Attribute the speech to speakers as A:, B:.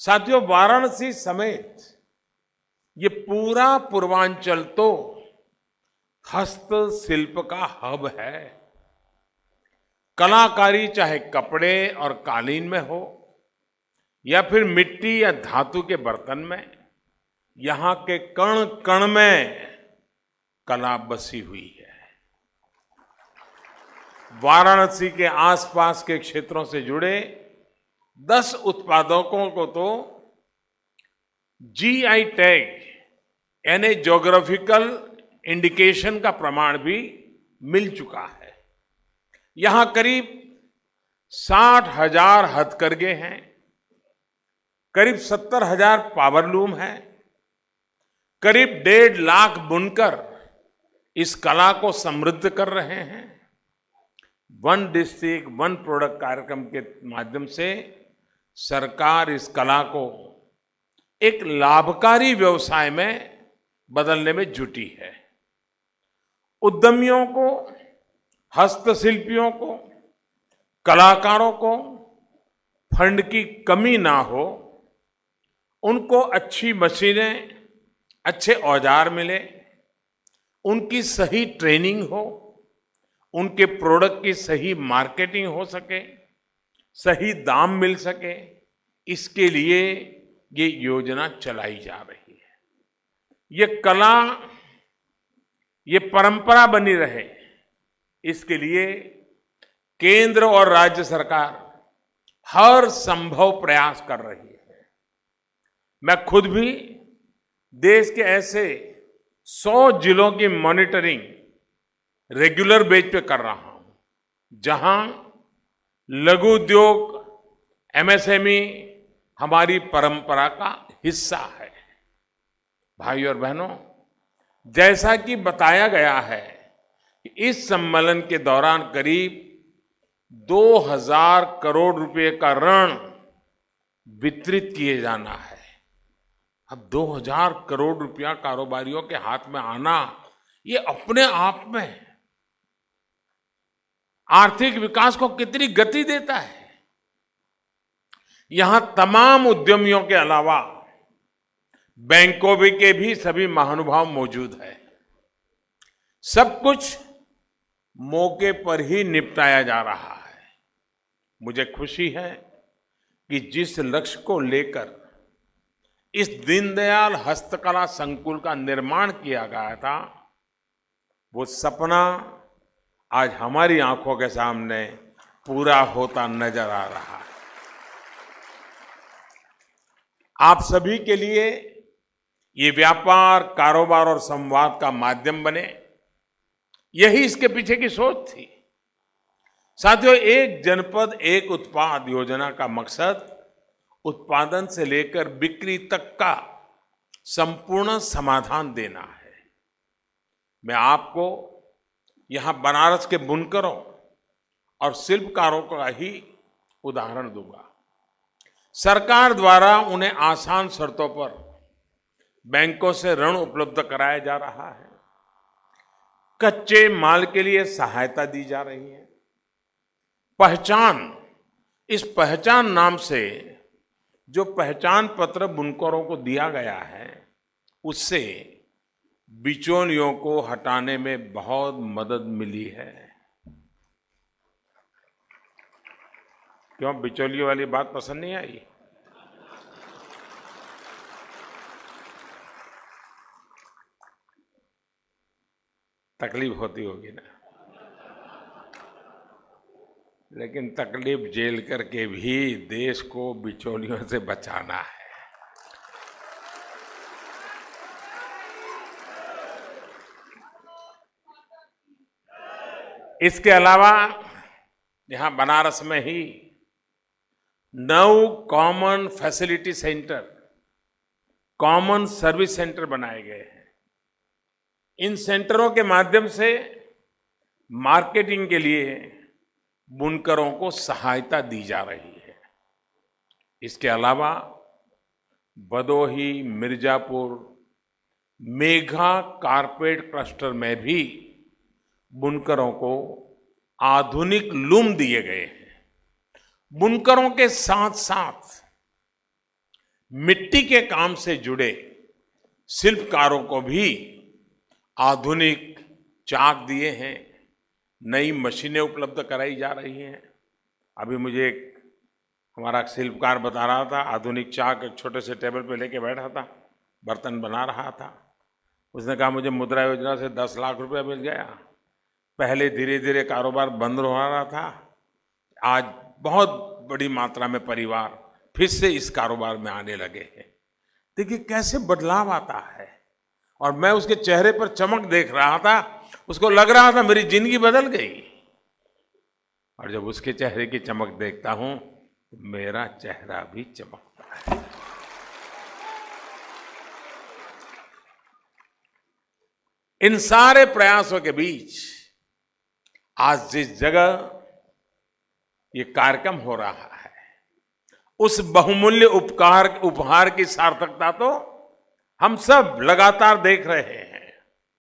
A: साथियों, वाराणसी समेत ये पूरा पूर्वांचल तो हस्तशिल्प का हब है। कलाकारी चाहे कपड़े और कालीन में हो, या फिर मिट्टी या धातु के बर्तन में, यहाँ के कण कण में कला बसी हुई है। वाराणसी के आसपास के क्षेत्रों से जुड़े दस उत्पादकों को तो जीआई टैग यानी ज्योग्राफिकल इंडिकेशन का प्रमाण भी मिल चुका है। यहाँ करीब साठ हज़ार हथकरघे हैं, करीब सत्तर हज़ार पावरलूम है, करीब डेढ़ लाख बुनकर इस कला को समृद्ध कर रहे हैं। वन डिस्ट्रिक्ट वन प्रोडक्ट कार्यक्रम के माध्यम से सरकार इस कला को एक लाभकारी व्यवसाय में बदलने में जुटी है। उद्यमियों को, हस्तशिल्पियों को, कलाकारों को फंड की कमी ना हो, उनको अच्छी मशीनें, अच्छे औज़ार मिले, उनकी सही ट्रेनिंग हो, उनके प्रोडक्ट की सही मार्केटिंग हो सके सही दाम मिल सके, इसके लिए ये योजना चलाई जा रही है। ये कला, ये परंपरा बनी रहे, इसके लिए केंद्र और राज्य सरकार हर संभव प्रयास कर रही है। मैं खुद भी देश के ऐसे सौ जिलों की मॉनिटरिंग रेगुलर बेस पे कर रहा हूँ, जहाँ लघु उद्योग एमएसएमई हमारी परंपरा का हिस्सा है। भाई और बहनों, जैसा कि बताया गया है इस सम्मेलन के दौरान करीब 2000 करोड़ रुपए का ऋण वितरित किए जाना है। अब 2000 करोड़ रुपया कारोबारियों के हाथ में आना, ये अपने आप में आर्थिक विकास को कितनी गति देता है? यहाँ तमाम उद्यमियों के अलावा बैंकों भी के भी सभी महानुभाव मौजूद है। सब कुछ मौके पर ही निपटाया जा रहा है। मुझे खुशी है कि जिस लक्ष्य को लेकर इस दीनदयाल हस्तकला संकुल का निर्माण किया गया था, वो सपना आज हमारी आँखों के सामने पूरा होता नज़र आ रहा है। आप सभी के लिए ये व्यापार, कारोबार और संवाद का माध्यम बने। यही इसके पीछे की सोच थी। साथियों, एक जनपद, एक उत्पाद योजना का मकसद उत्पादन से लेकर बिक्री तक का संपूर्ण समाधान देना है। मैं आपको यहाँ बनारस के बुनकरों और शिल्पकारों का ही उदाहरण दूँगा। सरकार द्वारा उन्हें आसान शर्तों पर बैंकों से ऋण उपलब्ध कराया जा रहा है। कच्चे माल के लिए सहायता दी जा रही है। पहचान, इस पहचान नाम से जो पहचान पत्र बुनकरों को दिया गया है, उससे बिचौलियों को हटाने में बहुत मदद मिली है। क्यों? बिचौलियों वाली बात पसंद नहीं आई? तकलीफ़ होती होगी ना। लेकिन तकलीफ़ झेल करके भी देश को बिचौलियों से बचाना है। इसके अलावा, यहाँ बनारस में ही नौ common facility centre common service centre बनाए गए हैं। इन सेंटरों के माध्यम से मार्केटिंग के लिए बुनकरों को सहायता दी जा रही है। इसके अलावा, Bhadohi, Mirzapur, mega carpet cluster में भी बुनकरों को आधुनिक लूम दिए गए हैं। बुनकरों के साथ साथ मिट्टी के काम से जुड़े शिल्पकारों को भी आधुनिक चाक दिए हैं। नई मशीनें उपलब्ध कराई जा रही हैं। अभी मुझे एक हमारा शिल्पकार बता रहा था, आधुनिक चाक एक छोटे से टेबल पे लेके बैठा था, बर्तन बना रहा था। उसने कहा, मुझे मुद्रा योजना से दस लाख रुपया मिल गया। पहले धीरे धीरे कारोबार बंद हो रहा था। आज बहुत बड़ी मात्रा में परिवार फिर से इस कारोबार में आने लगे हैं। देखिए, कैसे बदलाव आता है? और मैं उसके चेहरे पर चमक देख रहा था, उसको लग रहा था मेरी ज़िंदगी बदल गई। और जब उसके चेहरे की चमक देखता हूँ तो मेरा चेहरा भी चमकता है। इन सारे प्रयासों के बीच आज जिस जगह ये कार्यक्रम हो रहा है, उस बहुमूल्य उपकार, उपहार की सार्थकता तो हम सब लगातार देख रहे हैं।